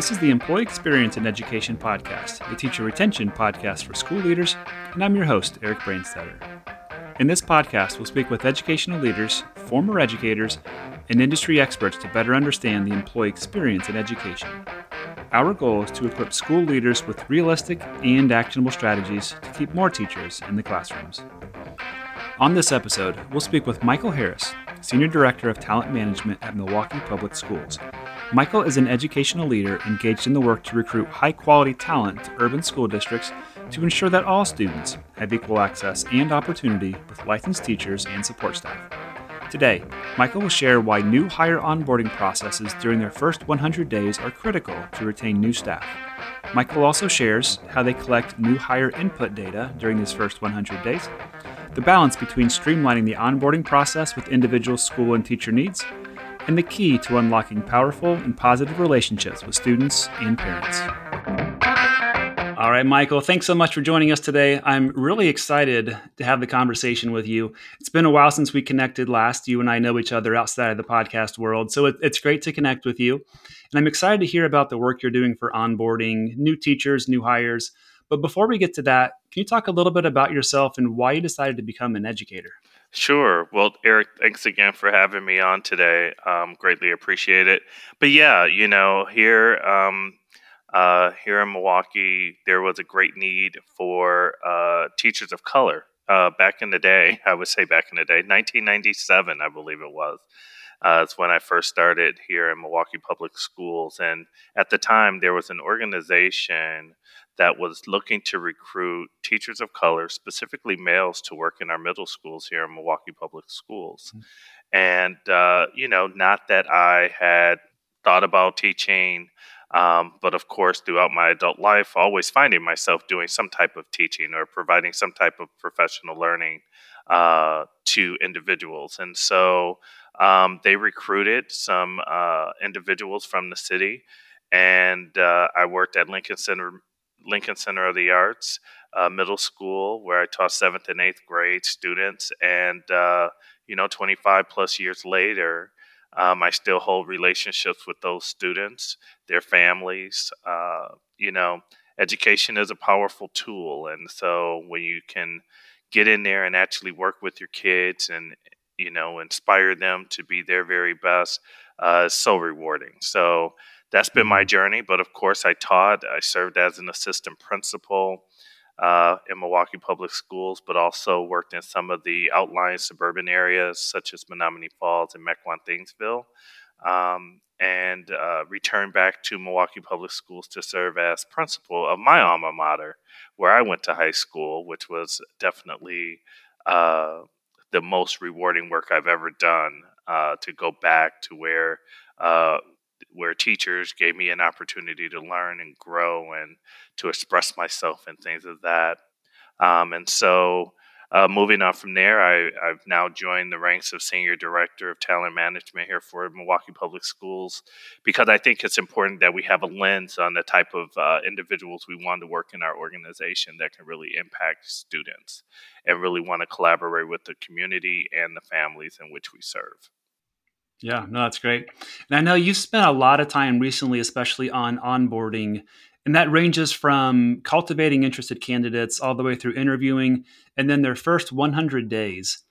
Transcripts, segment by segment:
This is the Employee Experience in Education podcast, a teacher retention podcast for school leaders, and I'm your host, Eric Brainstetter. In this podcast, we'll speak with educational leaders, former educators, and industry experts to better understand the employee experience in education. Our goal is to equip school leaders with realistic and actionable strategies to keep more teachers in the classrooms. On this episode, we'll speak with Michael Harris, Senior Director of Talent Management at Milwaukee Public Schools. Michael is an educational leader engaged in the work to recruit high quality talent to urban school districts to ensure that all students have equal access and opportunity with licensed teachers and support staff. Today, Michael will share why new hire onboarding processes during their first 100 days are critical to retain new staff. Michael also shares how they collect new hire input data during these first 100 days, the balance between streamlining the onboarding process with individual school and teacher needs, and the key to unlocking powerful and positive relationships with students and parents. All right, Michael, thanks so much for joining us today. I'm really excited to have the conversation with you. It's been a while since we connected last. You and I know each other outside of the podcast world, so it, it's great to connect with you. And I'm excited to hear about the work you're doing for onboarding new teachers, new hires. But before we get to that, can you talk a little bit about yourself and why you decided to become an educator? Sure. Well, Eric, thanks again for having me on today. Um, greatly appreciate it. But yeah, you know, here um, uh, here in Milwaukee, there was a great need for uh, teachers of color. Uh, back in the day, I would say back in the day, 1997, I believe it was. Uh, it's when I first started here in Milwaukee Public Schools. And at the time, there was an organization that was looking to recruit teachers of color, specifically males, to work in our middle schools here in Milwaukee Public Schools. Mm-hmm. And, uh, you know, not that I had thought about teaching, um, but of course, throughout my adult life, always finding myself doing some type of teaching or providing some type of professional learning uh, to individuals. And so um, they recruited some uh, individuals from the city, and uh, I worked at Lincoln Center Lincoln Center of the Arts uh, Middle School, where I taught seventh and eighth grade students. And, uh, you know, 25 plus years later, um, I still hold relationships with those students, their families. Uh, you know, education is a powerful tool. And so when you can get in there and actually work with your kids and, you know, inspire them to be their very best, uh, is so rewarding. So, that's been my mm-hmm. journey. But of course, I taught. I served as an assistant principal uh, in Milwaukee Public Schools, but also worked in some of the outlying suburban areas such as Menomonee Falls and Mequon. Um, and uh, returned back to Milwaukee Public Schools to serve as principal of my alma mater, where I went to high school, which was definitely uh, the most rewarding work I've ever done. Uh, to go back to where uh, where teachers gave me an opportunity to learn and grow and to express myself and things of that. Um, and so, uh, moving on from there, I, have now joined the ranks of Senior Director of Talent Management here for Milwaukee Public Schools because I think it's important that we have a lens on the type of uh, individuals we want to work in our organization that can really impact students and really want to collaborate with the community and the families in which we serve. Yeah, no, that's great. And I know you've spent a lot of time recently, especially on onboarding, and that ranges from cultivating interested candidates all the way through interviewing and then their first 100 days.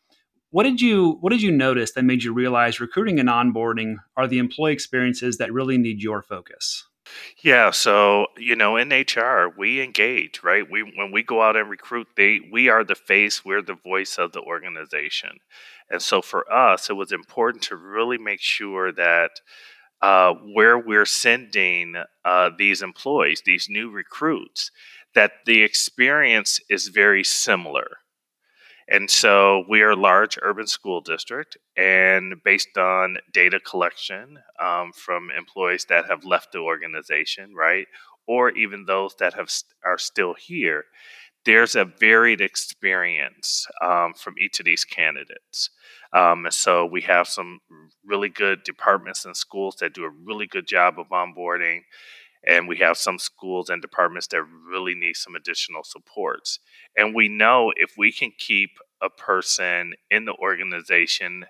What did you what did you notice that made you realize recruiting and onboarding are the employee experiences that really need your focus? Yeah, so you know, in HR, we engage, right? We when we go out and recruit, they we are the face, we're the voice of the organization. And so for us, it was important to really make sure that uh, where we're sending uh, these employees, these new recruits, that the experience is very similar. And so we are a large urban school district, and based on data collection um, from employees that have left the organization, right, or even those that have are still here, there's a varied experience um, from each of these candidates. Um, so we have some really good departments and schools that do a really good job of onboarding. And we have some schools and departments that really need some additional supports. And we know if we can keep a person in the organization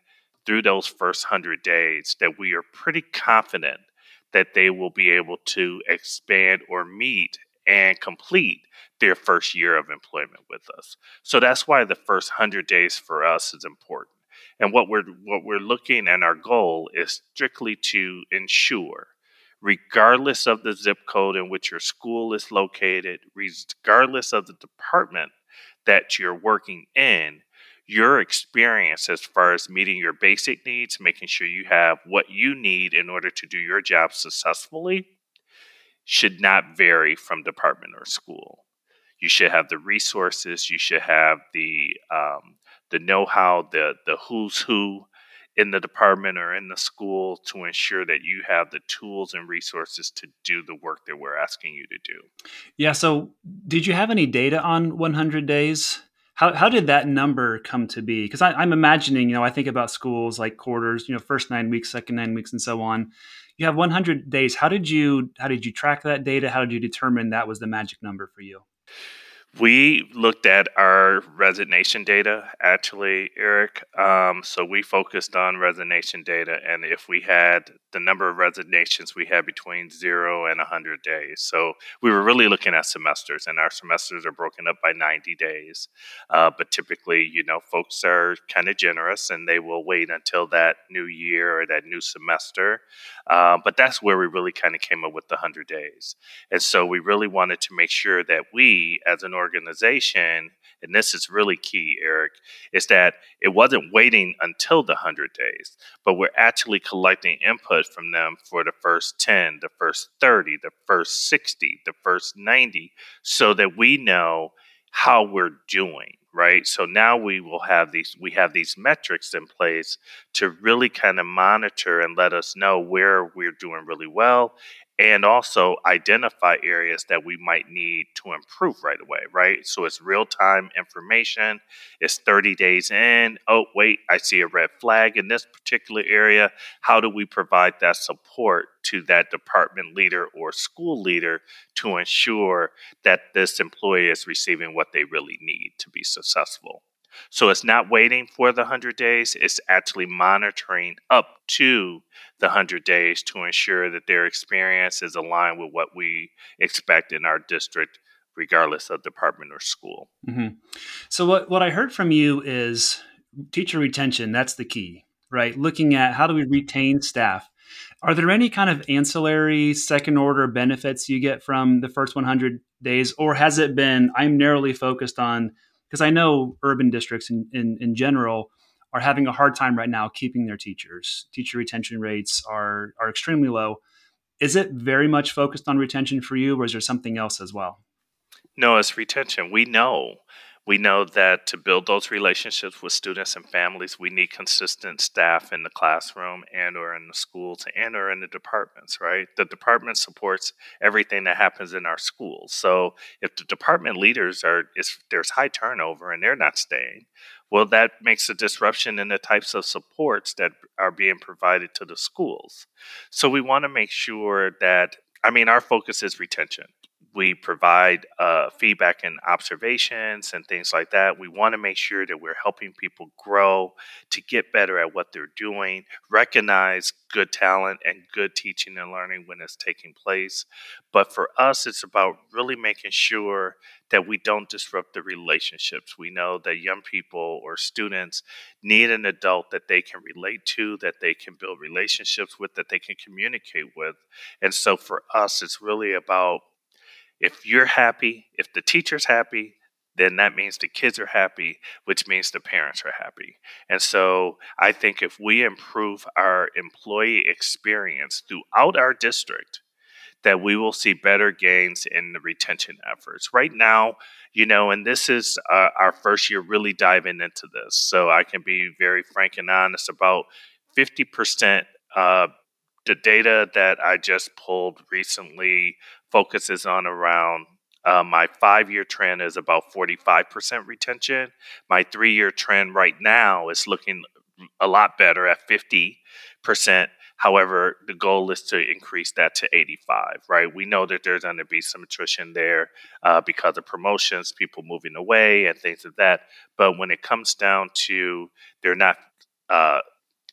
through those first 100 days, that we are pretty confident that they will be able to expand or meet and complete their first year of employment with us. So that's why the first 100 days for us is important. And what we're what we're looking and our goal is strictly to ensure regardless of the zip code in which your school is located, regardless of the department that you're working in, your experience as far as meeting your basic needs, making sure you have what you need in order to do your job successfully, should not vary from department or school. You should have the resources, you should have the um, the know-how, the the who's who in the department or in the school to ensure that you have the tools and resources to do the work that we're asking you to do. Yeah. So, did you have any data on 100 days? How, how did that number come to be? Because I'm imagining, you know, I think about schools like quarters, you know, first nine weeks, second nine weeks, and so on. You have 100 days. How did you how did you track that data? How did you determine that was the magic number for you? We looked at our resignation data, actually, Eric. Um, so we focused on resignation data, and if we had the number of resignations we had between zero and 100 days. So we were really looking at semesters, and our semesters are broken up by 90 days. Uh, but typically, you know, folks are kind of generous and they will wait until that new year or that new semester. Uh, but that's where we really kind of came up with the 100 days. And so we really wanted to make sure that we, as an organization, and this is really key, Eric, is that it wasn't waiting until the 100 days, but we're actually collecting input from them for the first 10, the first 30, the first 60, the first 90, so that we know how we're doing right? So now we will have these we have these metrics in place to really kind of monitor and let us know where we're doing really well and also identify areas that we might need to improve right away, right? So it's real time information. It's 30 days in. Oh, wait, I see a red flag in this particular area. How do we provide that support to that department leader or school leader to ensure that this employee is receiving what they really need to be successful? So it's not waiting for the 100 days, it's actually monitoring up to the 100 days to ensure that their experience is aligned with what we expect in our district, regardless of department or school. Mm-hmm. So, what, what I heard from you is teacher retention, that's the key, right? Looking at how do we retain staff. Are there any kind of ancillary second order benefits you get from the first 100 days, or has it been I'm narrowly focused on because I know urban districts in, in, in general are having a hard time right now keeping their teachers. Teacher retention rates are are extremely low. Is it very much focused on retention for you, or is there something else as well? No, it's retention. We know we know that to build those relationships with students and families, we need consistent staff in the classroom and or in the schools and or in the departments, right? The department supports everything that happens in our schools. So if the department leaders are if there's high turnover and they're not staying, well that makes a disruption in the types of supports that are being provided to the schools. So we want to make sure that I mean our focus is retention we provide uh, feedback and observations and things like that. We want to make sure that we're helping people grow to get better at what they're doing, recognize good talent and good teaching and learning when it's taking place. But for us, it's about really making sure that we don't disrupt the relationships. We know that young people or students need an adult that they can relate to, that they can build relationships with, that they can communicate with. And so for us, it's really about if you're happy, if the teacher's happy, then that means the kids are happy, which means the parents are happy. And so I think if we improve our employee experience throughout our district, that we will see better gains in the retention efforts. Right now, you know, and this is uh, our first year really diving into this. So I can be very frank and honest about 50% uh, the data that I just pulled recently focuses on around uh, my five year trend is about 45% retention. My three year trend right now is looking a lot better at 50%. However, the goal is to increase that to 85, right? We know that there's going to be some attrition there uh, because of promotions, people moving away, and things like that. But when it comes down to they're not uh,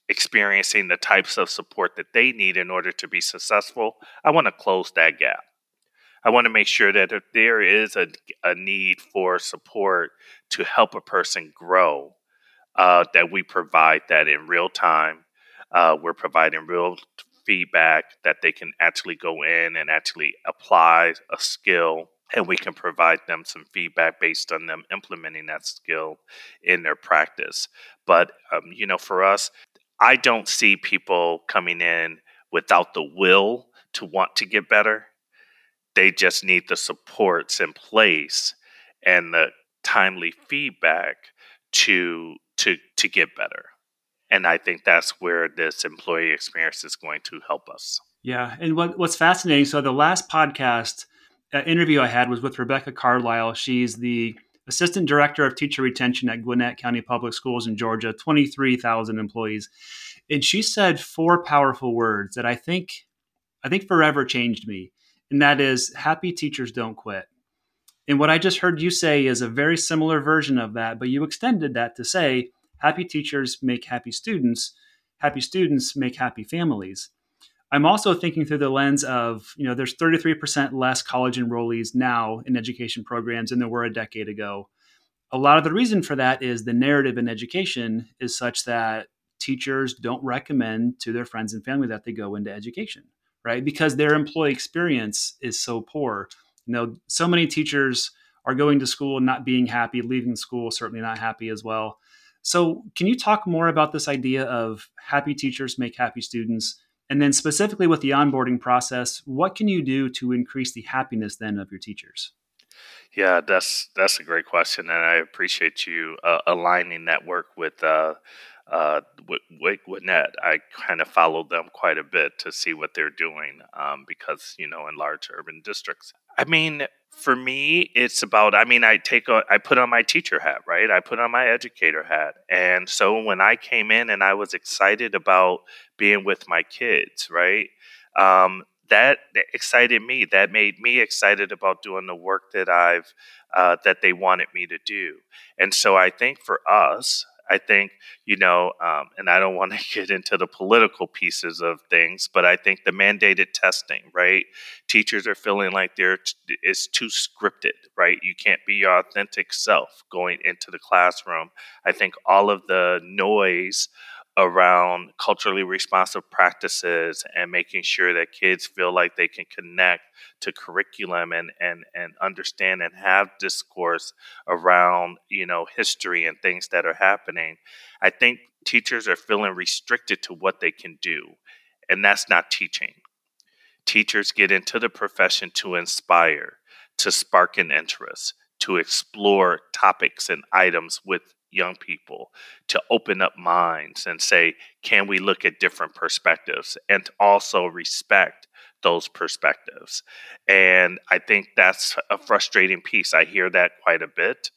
experiencing the types of support that they need in order to be successful, I want to close that gap. I want to make sure that if there is a, a need for support to help a person grow, uh, that we provide that in real time. Uh, we're providing real feedback that they can actually go in and actually apply a skill and we can provide them some feedback based on them implementing that skill in their practice. But, um, you know, for us, I don't see people coming in without the will to want to get better. They just need the supports in place and the timely feedback to to to get better. And I think that's where this employee experience is going to help us. Yeah, and what what's fascinating? So the last podcast uh, interview I had was with Rebecca Carlisle. She's the assistant director of teacher retention at Gwinnett County Public Schools in Georgia, 23,000 employees. And she said four powerful words that I think I think forever changed me. And that is happy teachers don't quit. And what I just heard you say is a very similar version of that, but you extended that to say happy teachers make happy students, happy students make happy families. I'm also thinking through the lens of, you know, there's 33% less college enrollees now in education programs than there were a decade ago. A lot of the reason for that is the narrative in education is such that teachers don't recommend to their friends and family that they go into education, right? Because their employee experience is so poor. You know, so many teachers are going to school and not being happy, leaving school certainly not happy as well. So, can you talk more about this idea of happy teachers make happy students? And then, specifically with the onboarding process, what can you do to increase the happiness then of your teachers? Yeah, that's that's a great question, and I appreciate you uh, aligning that work with uh, uh, with Gwinnett. I kind of followed them quite a bit to see what they're doing um, because you know in large urban districts. I mean, for me, it's about, I mean, I take, a, I put on my teacher hat, right? I put on my educator hat. And so when I came in and I was excited about being with my kids, right? Um, that excited me. That made me excited about doing the work that I've, uh, that they wanted me to do. And so I think for us, I think, you know, um, and I don't want to get into the political pieces of things, but I think the mandated testing, right? Teachers are feeling like they're it's too scripted, right? You can't be your authentic self going into the classroom. I think all of the noise around culturally responsive practices and making sure that kids feel like they can connect to curriculum and and and understand and have discourse around you know history and things that are happening i think teachers are feeling restricted to what they can do and that's not teaching. Teachers get into the profession to inspire to spark an interest to explore topics and items with young people to open up minds and say, can we look at different perspectives and also respect those perspectives? And I think that's a frustrating piece. I hear that quite a bit.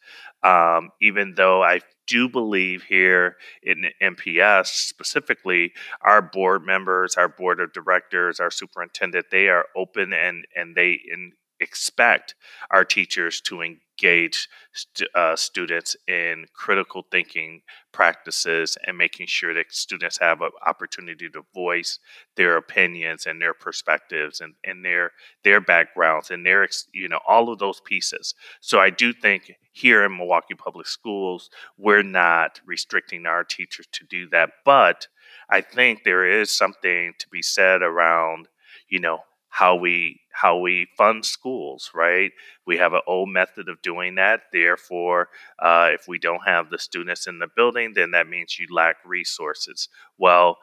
Um, even though I do believe here in MPS specifically, our board members, our board of directors, our superintendent, they are open and and they in, expect our teachers to engage st- uh, students in critical thinking practices and making sure that students have an opportunity to voice their opinions and their perspectives and, and their their backgrounds and their you know all of those pieces. So i do think here in milwaukee public schools we're not restricting our teachers to do that but i think there is something to be said around you know how we how we fund schools right? We have an old method of doing that. Therefore uh, if we don't have the students in the building then that means you lack resources. Well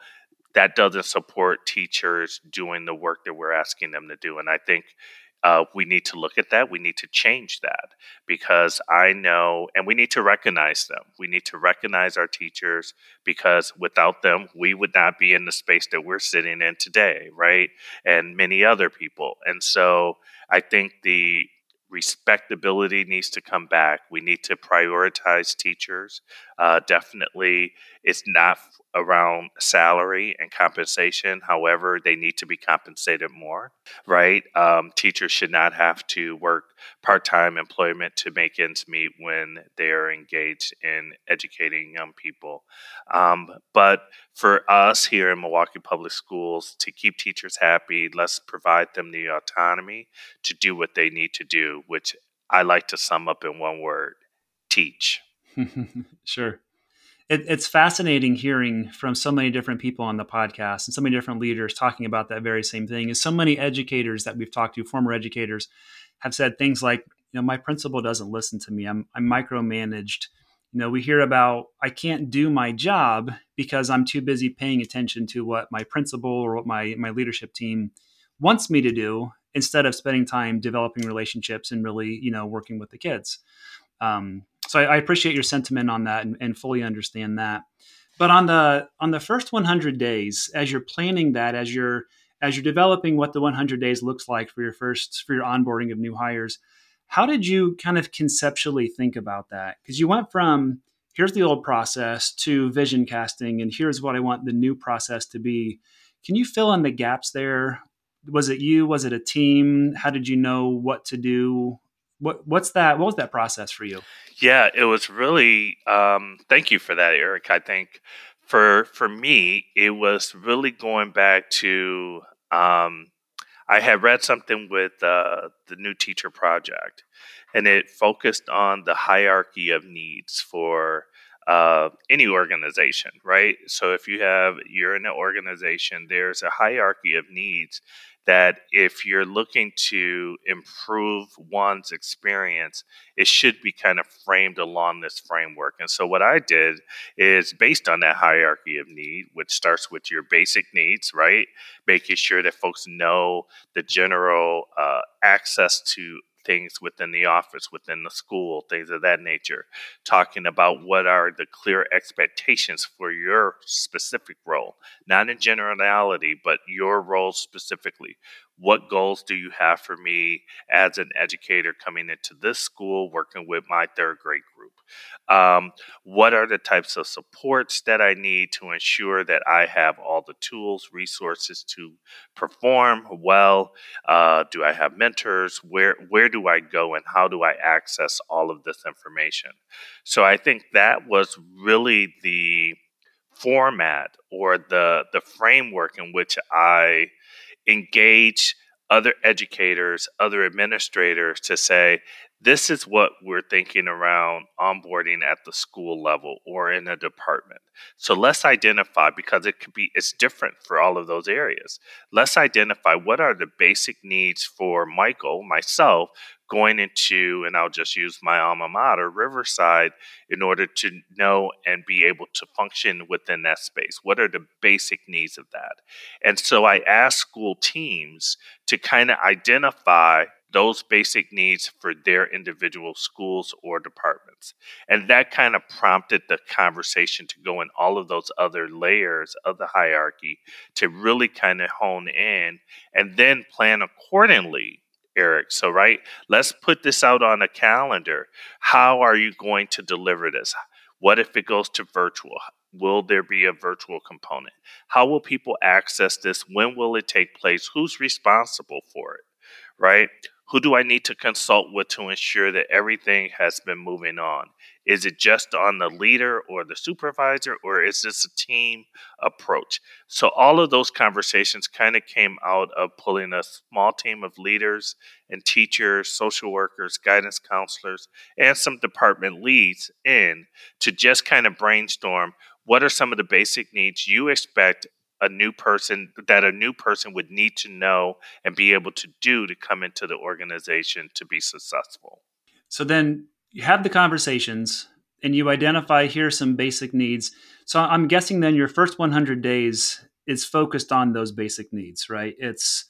that doesn't support teachers doing the work that we're asking them to do. And i think uh, we need to look at that. We need to change that because I know, and we need to recognize them. We need to recognize our teachers because without them, we would not be in the space that we're sitting in today, right? And many other people. And so I think the respectability needs to come back. We need to prioritize teachers. Uh, definitely, It's not around salary and compensation. However, they need to be compensated more, right? Um, teachers should not have to work part time employment to make ends meet when they are engaged in educating young people. Um, but for us here in Milwaukee Public Schools to keep teachers happy, let's provide them the autonomy to do what they need to do, which I like to sum up in one word teach. sure it, it's fascinating hearing from so many different people on the podcast and so many different leaders talking about that very same thing. Is so many educators that we've talked to, former educators, have said things like, you know, my principal doesn't listen to me. I'm, I'm micromanaged. You know, we hear about I can't do my job because I'm too busy paying attention to what my principal or what my my leadership team wants me to do instead of spending time developing relationships and really, you know, working with the kids. Um, so I, I, appreciate your sentiment on that and, and, fully understand that. But on the on the first 100 days, as you're planning that, as you're as you're developing what the 100 days looks like for your first for your onboarding of new hires, how did you kind of conceptually think about that? Because you went from here's the old process to vision casting, and here's what I want the new process to be. Can you fill in the gaps there? Was it you? Was it a team? How did you know what to do? What what's that? What was that process for you? Yeah, it was really. Um, thank you for that, Eric. I think for for me, it was really going back to. Um, I had read something with uh, the New Teacher Project, and it focused on the hierarchy of needs for uh, any organization, right? So if you have you're in an organization, there's a hierarchy of needs that if you're looking to improve one's experience, it should be kind of framed along this framework. And so, what I did is based on that hierarchy of need, which starts with your basic needs, right? Making sure that folks know the general uh, access to things within the office, within the school, things of that nature, talking about what are the clear expectations for your specific role, not in generality, but your role specifically. What goals do you have for me as an educator coming into this school, working with my third grade group? Um, what are the types of supports that I need to ensure that I have all the tools, resources to perform well? Uh, do I have mentors? Where where do I go, and how do I access all of this information? So I think that was really the format or the the framework in which I engage other educators, other administrators to say, this is what we're thinking around onboarding at the school level or in a department. So let's identify because it could be it's different for all of those areas. Let's identify what are the basic needs for Michael, myself, going into, and I'll just use my alma mater, Riverside, in order to know and be able to function within that space. What are the basic needs of that? And so I ask school teams to kind of identify those basic needs for their individual schools or departments. And that kind of prompted the conversation to go in all of those other layers of the hierarchy to really kind of hone in and then plan accordingly Eric. So, right, let's put this out on a calendar. How are you going to deliver this? What if it goes to virtual? Will there be a virtual component? How will people access this? When will it take place? Who's responsible for it? Right? Who do I need to consult with to ensure that everything has been moving on? Is it just on the leader or the supervisor, or is this a team approach? So, all of those conversations kind of came out of pulling a small team of leaders and teachers, social workers, guidance counselors, and some department leads in to just kind of brainstorm what are some of the basic needs you expect a new person that a new person would need to know and be able to do to come into the organization to be successful. So then you have the conversations and you identify here some basic needs. So I'm guessing then your first 100 days is focused on those basic needs, right? It's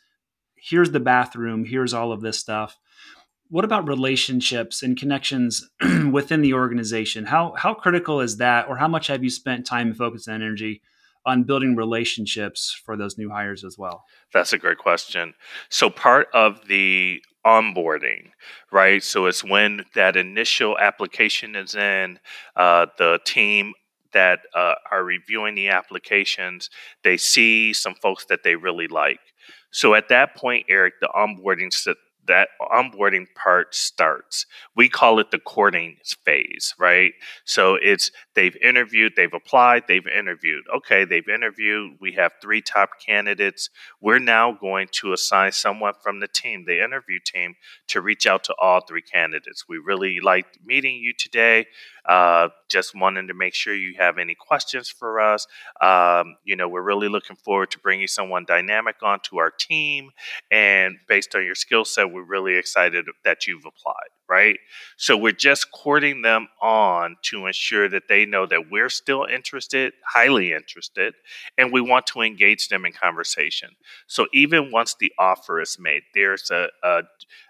here's the bathroom, here's all of this stuff. What about relationships and connections within the organization? How how critical is that or how much have you spent time, and focus and energy on building relationships for those new hires as well? That's a great question. So, part of the onboarding, right? So, it's when that initial application is in, uh, the team that uh, are reviewing the applications, they see some folks that they really like. So at that point, Eric, the onboarding that onboarding part starts. We call it the courting phase, right? So it's they've interviewed, they've applied, they've interviewed. Okay, they've interviewed. We have three top candidates. We're now going to assign someone from the team, the interview team, to reach out to all three candidates. We really liked meeting you today. Uh, just wanting to make sure you have any questions for us. Um, you know, we're really looking forward to bringing someone dynamic onto our team. And based on your skill set, we're really excited that you've applied, right? So we're just courting them on to ensure that they know that we're still interested, highly interested, and we want to engage them in conversation. So even once the offer is made, there's a, a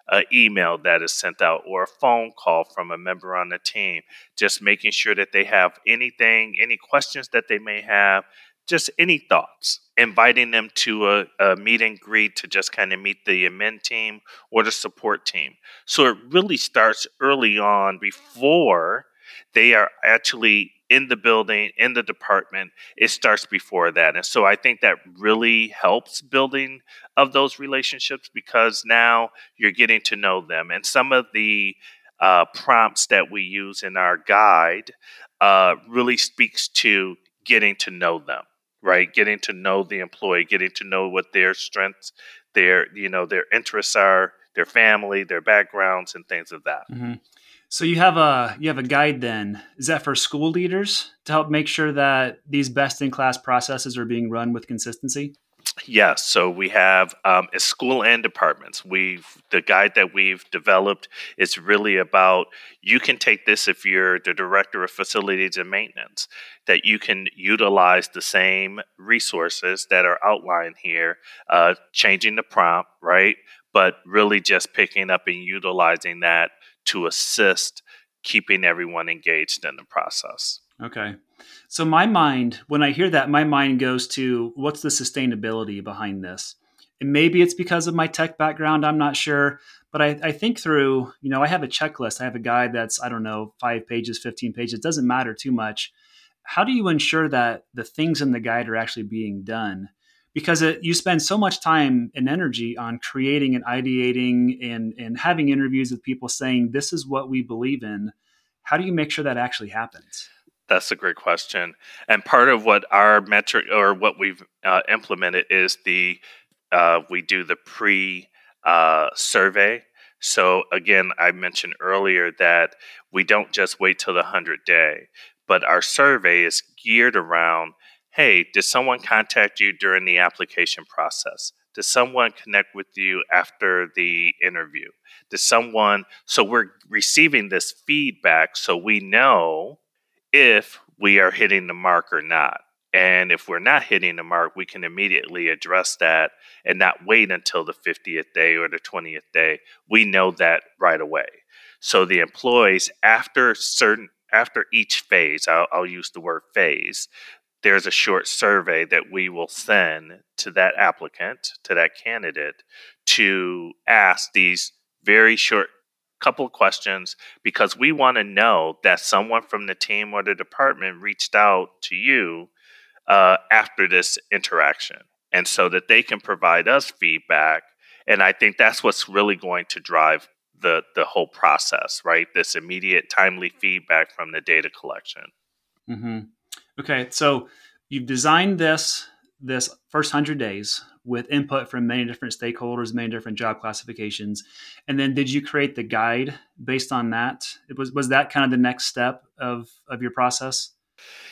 an email that is sent out or a phone call from a member on the team, just making sure that they have anything, any questions that they may have, just any thoughts, inviting them to a, a meet and greet to just kind of meet the amend team or the support team. So it really starts early on before they are actually in the building, in the department, it starts before that. And so I think that really helps building of those relationships because now you're getting to know them. And some of the uh, prompts that we use in our guide uh, really speaks to getting to know them, right? Getting to know the employee, getting to know what their strengths, their you know their interests are, their family, their backgrounds, and things of that. Mm-hmm. So you have a you have a guide then. Is that for school leaders to help make sure that these best in class processes are being run with consistency? Yes, so we have um, school and departments. We've the guide that we've developed is really about you can take this if you're the director of facilities and maintenance that you can utilize the same resources that are outlined here, uh, changing the prompt, right? But really just picking up and utilizing that to assist keeping everyone engaged in the process. Okay. So my mind, when I hear that, my mind goes to what's the sustainability behind this? And maybe it's because of my tech background, I'm not sure. But I, I think through, you know, I have a checklist. I have a guide that's, I don't know, five pages, 15 pages. It doesn't matter too much. How do you ensure that the things in the guide are actually being done? Because it, you spend so much time and energy on creating and ideating and, and having interviews with people saying this is what we believe in. How do you make sure that actually happens? That's a great question. And part of what our metric or what we've uh, implemented is the uh, we do the pre uh, survey. So again i mentioned earlier that we don't just wait till the 100 day but our survey is geared around hey, did someone contact you during the application process? Did someone connect with you after the interview? Did someone, so we're receiving this feedback so we know if we are hitting the mark or not. And if we're not hitting the mark, we can immediately address that and not wait until the 50th day or the 20th day. We know that right away. So the employees, after certain after each phase, I'll, I'll, use the word phase, there's a short survey that we will send to that applicant, to that candidate, to ask these very short couple questions because we want to know that someone from the team or the department reached out to you uh, after this interaction. And so that they can provide us feedback. And I think that's what's really going to drive the, the whole process, right? This immediate, timely feedback from the data collection. Mm-hmm. Okay, so you've designed this this first 100 days with input from many different stakeholders, many different job classifications. And then did you create the guide based on that? It was was that kind of the next step of of your process?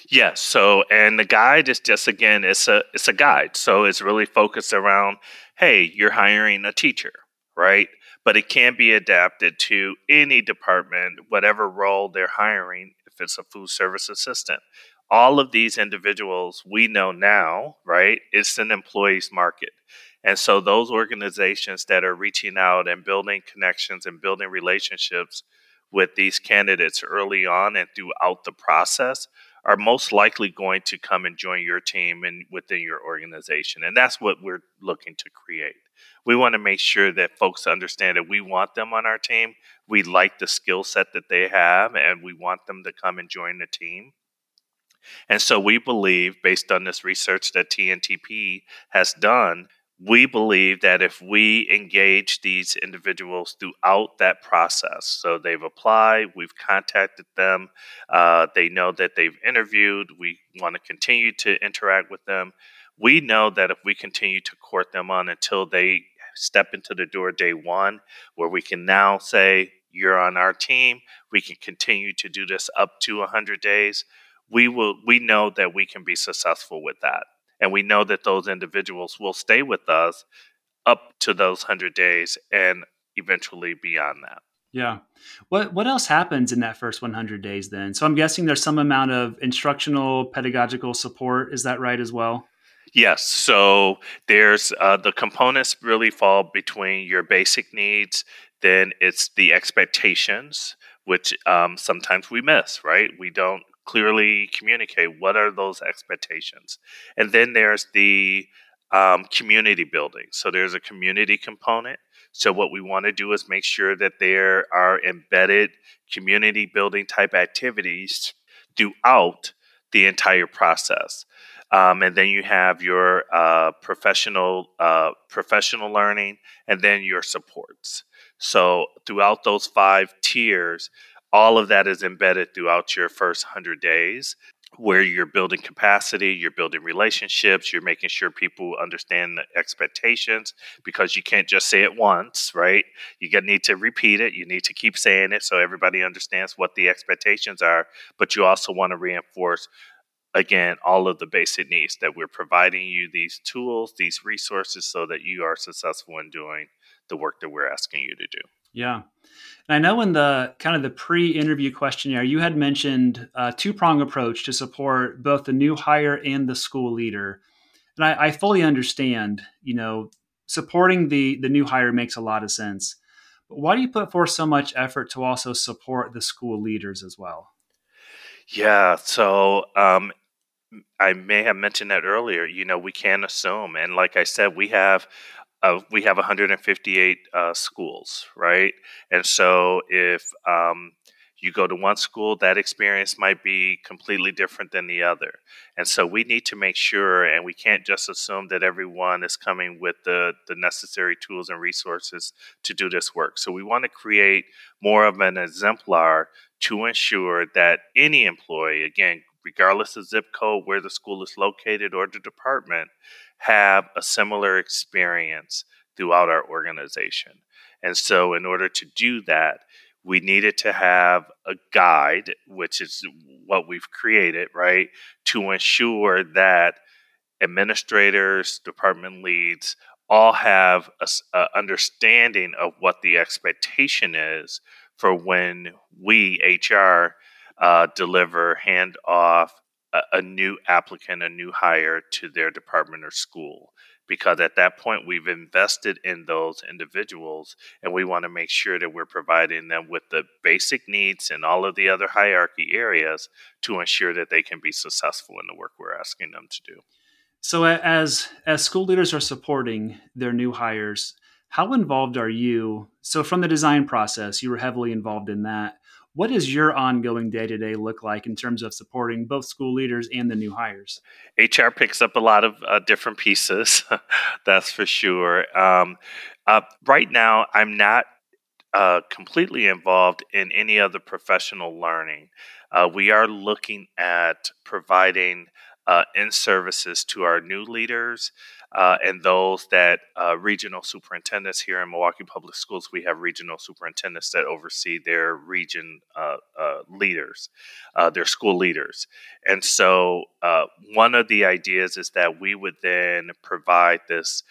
Yes. So, and the guide is just again, it's a it's a guide. So it's really focused around, hey, you're hiring a teacher, right? But it can be adapted to any department, whatever role they're hiring. If it's a food service assistant, all of these individuals we know now, right? It's an employees market. And so those organizations that are reaching out and building connections and building relationships with these candidates early on and throughout the process are most likely going to come and join your team and within your organization. And that's what we're looking to create. We want to make sure that folks understand that we want them on our team. We like the skill set that they have and we want them to come and join the team. And so we believe, based on this research that TNTP has done, we believe that if we engage these individuals throughout that process, so they've applied, we've contacted them, uh, they know that they've interviewed, we want to continue to interact with them. We know that if we continue to court them on until they step into the door day one, where we can now say, You're on our team, we can continue to do this up to 100 days. We will. We know that we can be successful with that and we know that those individuals will stay with us up to those 100 days and eventually beyond that. Yeah. What what else happens in that first 100 days then? So I'm guessing there's some amount of instructional pedagogical support, is that right as well? Yes. So there's uh, the components really fall between your basic needs, then it's the expectations, which um, sometimes we miss, right? We don't clearly communicate what are those expectations. And then there's the um, community building. So there's a community component. So what we want to do is make sure that there are embedded community building type activities throughout the entire process. Um, and then you have your uh, professional uh, professional learning, and then your supports. So throughout those five tiers, all of that is embedded throughout your first 100 days where you're building capacity, you're building relationships, you're making sure people understand the expectations because you can't just say it once, right? You need to repeat it, you need to keep saying it so everybody understands what the expectations are, but you also want to reinforce again all of the basic needs that we're providing you these tools, these resources so that you are successful in doing the work that we're asking you to do. Yeah. And I know in the kind of the pre-interview questionnaire, you had mentioned a two-prong approach to support both the new hire and the school leader. And I, I fully understand, you know, supporting the the new hire makes a lot of sense. But why do you put forth so much effort to also support the school leaders as well? Yeah, so um, I may have mentioned that earlier. You know, we can assume, and like I said, we have uh, we have 158 uh, schools, right? And so if um, you go to one school, that experience might be completely different than the other. And so we need to make sure, and we can't just assume that everyone is coming with the, the necessary tools and resources to do this work. So we want to create more of an exemplar to ensure that any employee, again, regardless of zip code, where the school is located, or the department, have a similar experience throughout our organization. And so, in order to do that, we needed to have a guide, which is what we've created, right, to ensure that administrators, department leads, all have a, a, understanding of what the expectation is for when we HR uh, deliver handoff a, new applicant, a new hire to their department or school because at that point we've invested in those individuals and we want to make sure that we're providing them with the basic needs and all of the other hierarchy areas to ensure that they can be successful in the work we're asking them to do. So as as school leaders are supporting their new hires, how involved are you? So from the design process, you were heavily involved in that. What does your ongoing day to day look like in terms of supporting both school leaders and the new hires? HR picks up a lot of uh, different pieces, that's for sure. Um, uh, right now, I'm not uh, completely involved in any other professional learning. Uh, we are looking at providing uh, in services to our new leaders uh, and those that uh, regional superintendents here in Milwaukee Public Schools, we have regional superintendents that oversee their region uh, uh, leaders, uh, their school leaders. And so, one of the ideas is that we would then provide this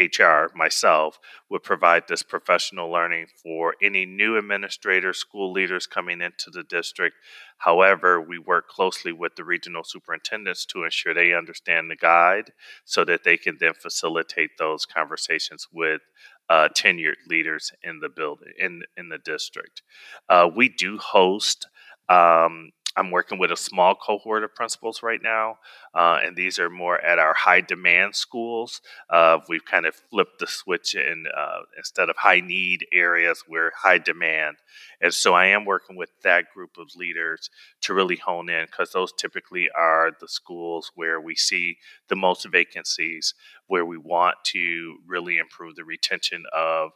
HR, myself, would provide this professional learning for any new administrators, school leaders coming into the district. However, we work closely with the regional superintendents to ensure they understand the guide so that they can then facilitate those conversations with uh, tenured leaders in the building in in the district. Uh, we do host um, I'm working with a small cohort of principals right now, uh, and these are more at our high demand schools. Uh, we've kind of flipped the switch in uh, instead of high need areas, we're high demand. And so I am working with that group of leaders to really hone in because those typically are the schools where we see the most vacancies, where we want to really improve the retention of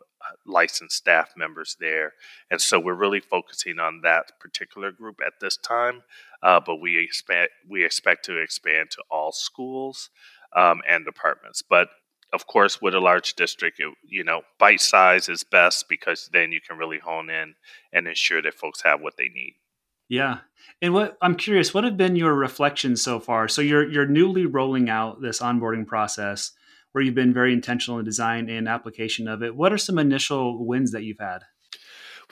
licensed staff members there. And so we're really focusing on that particular group at this time. Uh, but we expect we expect to expand to all schools um, and departments. But of course, with a large district, it, you know, bite size is best because then you can really hone in and ensure that folks have what they need. Yeah. And what I'm curious, what have been your reflections so far? So you're you're newly rolling out this onboarding process where you've been very intentional in design and application of it. What are some initial wins that you've had?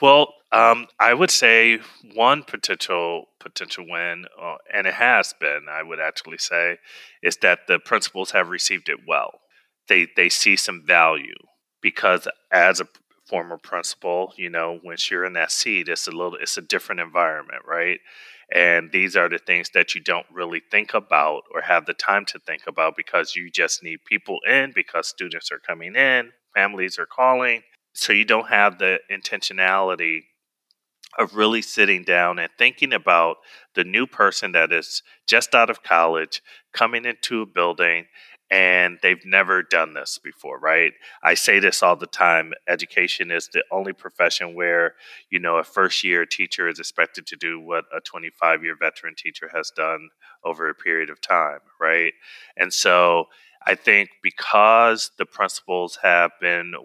Well, um, I would say one potential potential win, uh, and it has been, I would actually say, is that the principals have received it well. They they see some value because as a former principal, you know, once you're in that seat, it's a little, it's a different environment, right? And these are the things that you don't really think about or have the time to think about because you just need people in because students are coming in, families are calling. So you don't have the intentionality of really sitting down and thinking about the new person that is just out of college coming into a building and they've never done this before, right? I say this all the time. Education is the only profession where, you know, a first year teacher is expected to do what a 25 year veteran teacher has done over a period of time, right? And so I think because the principals have been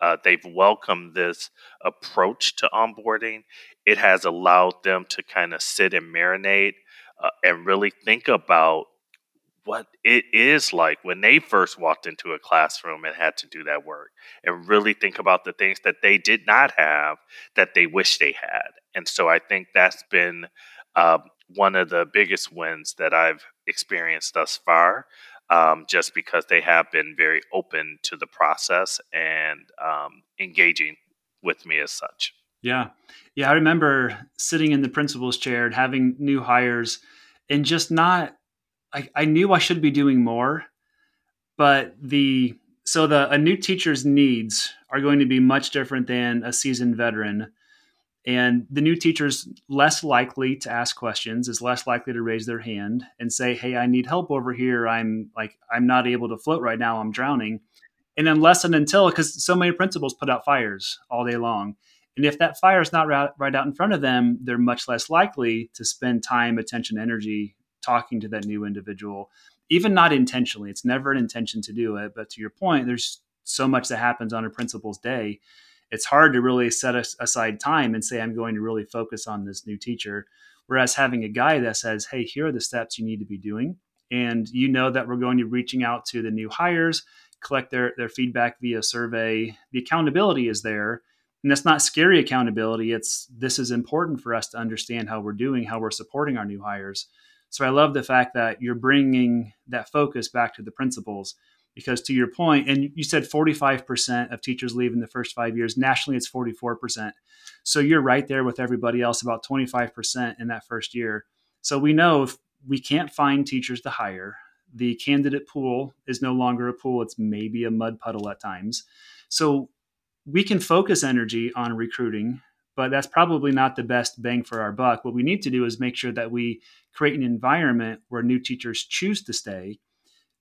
uh, they've welcomed this approach to onboarding. It has allowed them to kind of sit and marinate uh, and really think about what it is like when they first walked into a classroom and had to do that work and really think about the things that they did not have that they wish they had. And so I think that's been uh, one of the biggest wins that I've experienced thus far, um, just because they have been very open to the process and um, engaging with me as such. Yeah. Yeah. I remember sitting in the principal's chair and having new hires and just not I, I knew I should be doing more, but the so the a new teacher's needs are going to be much different than a seasoned veteran. And the new teacher's less likely to ask questions, is less likely to raise their hand and say, Hey, I need help over here. I'm like, I'm not able to float right now. I'm drowning. And unless and until, because so many principals put out fires all day long. And if that fire is not right, right out in front of them, they're much less likely to spend time, attention, energy talking to that new individual, even not intentionally. It's never an intention to do it. But to your point, there's so much that happens on a principal's day. It's hard to really set aside time and say, I'm going to really focus on this new teacher. Whereas having a guy that says, hey, here are the steps you need to be doing. And you know that we're going to be reaching out to the new hires, collect their, their feedback via survey. The accountability is there. And that's not scary accountability. It's this is important for us to understand how we're doing, how we're supporting our new hires. So I love the fact that you're bringing that focus back to the principals because to your point, and you said 45% of teachers leave in the first five years. Nationally, it's 44%. So you're right there with everybody else, about 25% in that first year. So we know if we can't find teachers to hire, the candidate pool is no longer a pool, it's maybe a mud puddle at times. So we can focus energy on recruiting but that's probably not the best bang for our buck. What we need to do is make sure that we create an environment where new teachers choose to stay.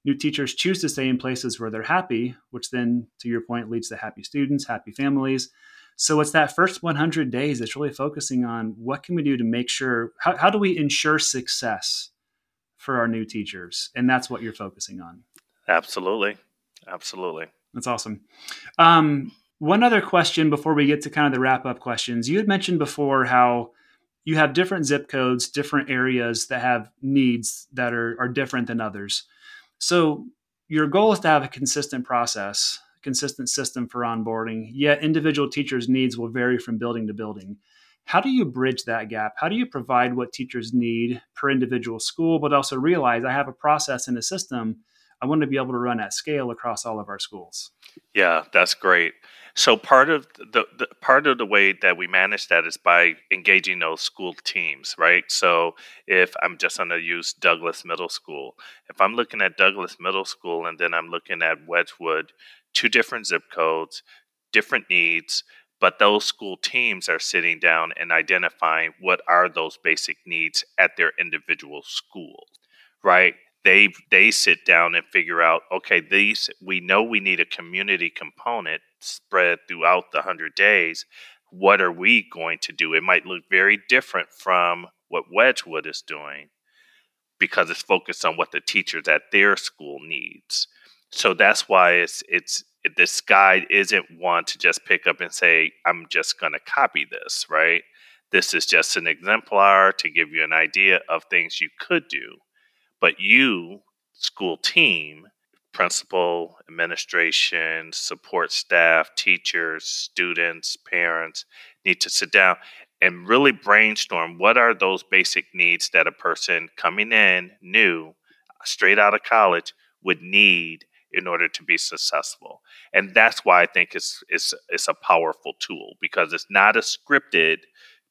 New teachers choose to stay in places where they're happy, which then, to your point, leads to happy students, happy families. So it's that first 100 days that's really focusing on what can we do to make sure, how, how do we ensure success for our new teachers? And that's what you're focusing on. Absolutely. Absolutely. That's awesome. Um, one other question before we get to kind of the wrap up questions. You had mentioned before how you have different zip codes, different areas that have needs that are, are different than others. So your goal is to have a consistent process, consistent system for onboarding, yet individual teachers' needs will vary from building to building. How do you bridge that gap? How do you provide what teachers need per individual school, but also realize I have a process and a system I want to be able to run at scale across all of our schools. Yeah, that's great. So part of the, the, part of the way that we manage that is by engaging those school teams, right? So if I'm just going to use Douglas Middle School, if I'm looking at Douglas Middle School and then I'm looking at Wedgewood, two different zip codes, different needs, but those school teams are sitting down and identifying what are those basic needs at their individual schools, right? They they sit down and figure out, okay, these we know we need a community component spread throughout the 100 days. What are we going to do? It might look very different from what Wedgewood is doing because it's focused on what the teachers at their school needs. So that's why it's it's this guide isn't one to just pick up and say, I'm just going to copy this, right? This is just an exemplar to give you an idea of things you could do. But you, school team, principal, administration, support staff, teachers, students, parents need to sit down and really brainstorm what are those basic needs that a person coming in new, straight out of college, would need in order to be successful. And that's why I think it's, it's, it's a powerful tool because it's not a scripted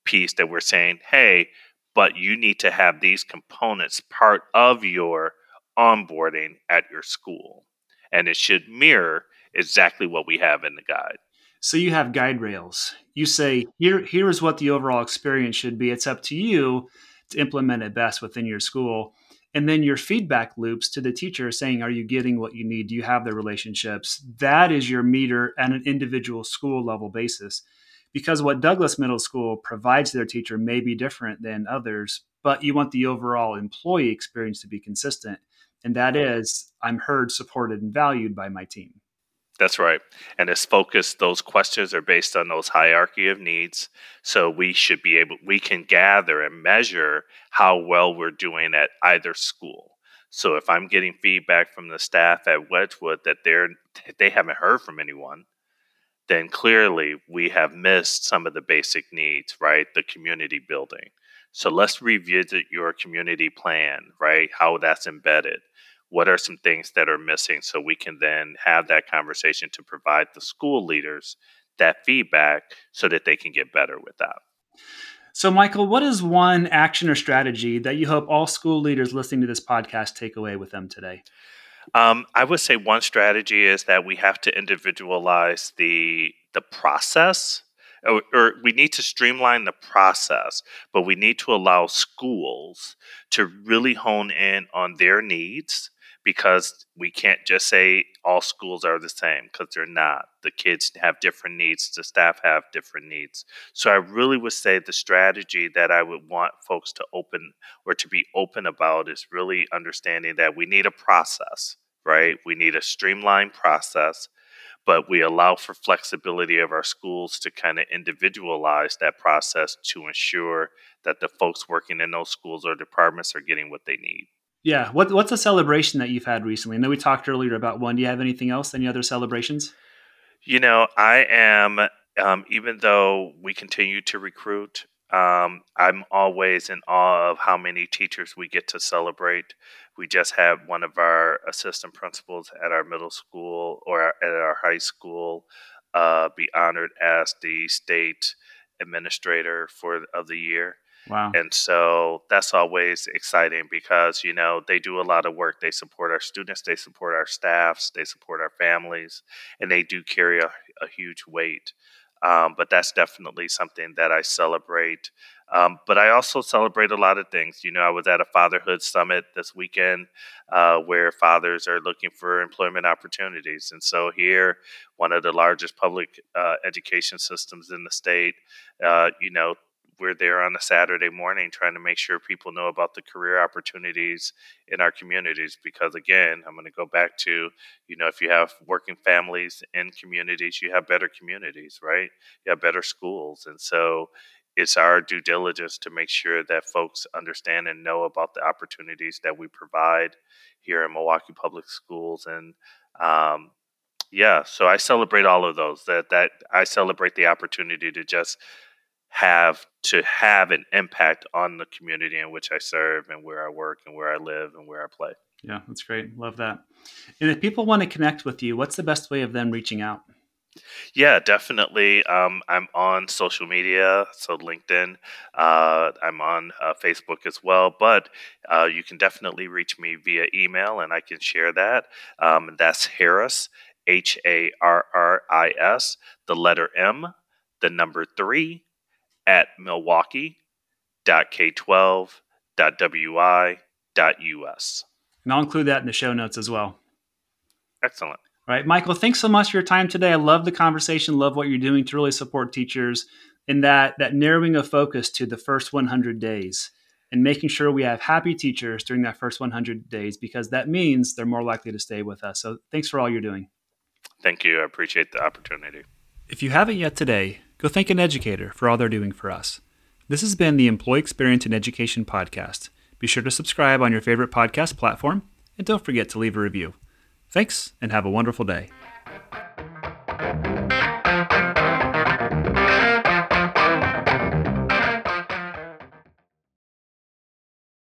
piece that we're saying, hey, but you need to have these components part of your onboarding at your school. And it should mirror exactly what we have in the guide. So you have guide rails. You say, here, here is what the overall experience should be. It's up to you to implement it best within your school and then your feedback loops to the teacher saying are you getting what you need do you have the relationships that is your meter at an individual school level basis because what douglas middle school provides their teacher may be different than others but you want the overall employee experience to be consistent and that is i'm heard supported and valued by my team that's right. And it's focused, those questions are based on those hierarchy of needs. So we should be able, we can gather and measure how well we're doing at either school. So if I'm getting feedback from the staff at Wedgewood that they're, they haven't heard from anyone, then clearly we have missed some of the basic needs, right? The community building. So let's revisit your community plan, right? How that's embedded what are some things that are missing so we can then have that conversation to provide the school leaders that feedback so that they can get better with that. So, Michael, what is one action or strategy that you hope all school leaders listening to this podcast take away with them today? Um, I would say one strategy is that we have to individualize the the process, or, or we need to streamline the process, but we need to allow schools to really hone in on their needs because we can't just say all schools are the same because they're not. The kids have different needs, the staff have different needs. So I really would say the strategy that I would want folks to open or to be open about is really understanding that we need a process, right? We need a streamlined process. But we allow for flexibility of our schools to kind of individualize that process to ensure that the folks working in those schools or departments are getting what they need. Yeah. What, what's a celebration that you've had recently? I know we talked earlier about one. Do you have anything else? Any other celebrations? You know, I am, um, even though we continue to recruit, um, I'm always in awe of how many teachers we get to celebrate. We just had one of our assistant principals at our middle school or at our high school uh, be honored as the state administrator for of the year. Wow. And so that's always exciting because, you know, they do a lot of work. They support our students, they support our staffs, they support our families, and they do carry a, a huge weight. Um, but that's definitely something that I celebrate. Um, but I also celebrate a lot of things. You know, I was at a fatherhood summit this weekend uh, where fathers are looking for employment opportunities. And so, here, one of the largest public uh, education systems in the state, uh, you know, we're there on a Saturday morning trying to make sure people know about the career opportunities in our communities. Because again, I'm going to go back to, you know, if you have working families in communities, you have better communities, right? You have better schools. And so it's our due diligence to make sure that folks understand and know about the opportunities that we provide here in Milwaukee Public Schools. And, um, yeah, so I celebrate all of those. That that I celebrate the opportunity to just have to have an impact on the community in which I serve and where I work and where I live and where I play. Yeah, that's great. Love that. And if people want to connect with you, what's the best way of them reaching out? Yeah, definitely. Um, I'm on social media, so LinkedIn. Uh, I'm on uh, Facebook as well, but uh, you can definitely reach me via email, and I can share that. Um, that's Harris, H A R R I S, the letter M, the number three, at milwaukee.k12.wi.us. And I'll include that in the show notes as well. Excellent. All right, Michael, thanks so much for your time today. I love the conversation, love what you're doing to really support teachers in that that narrowing of focus to the first 100 days and making sure we have happy teachers during that first 100 days because that means they're more likely to stay with us. So, thanks for all you're doing. Thank you. I appreciate the opportunity. If you haven't yet today, go thank an educator for all they're doing for us. This has been the Employee Experience in Education podcast. Be sure to subscribe on your favorite podcast platform and don't forget to leave a review. Thanks and have a wonderful day.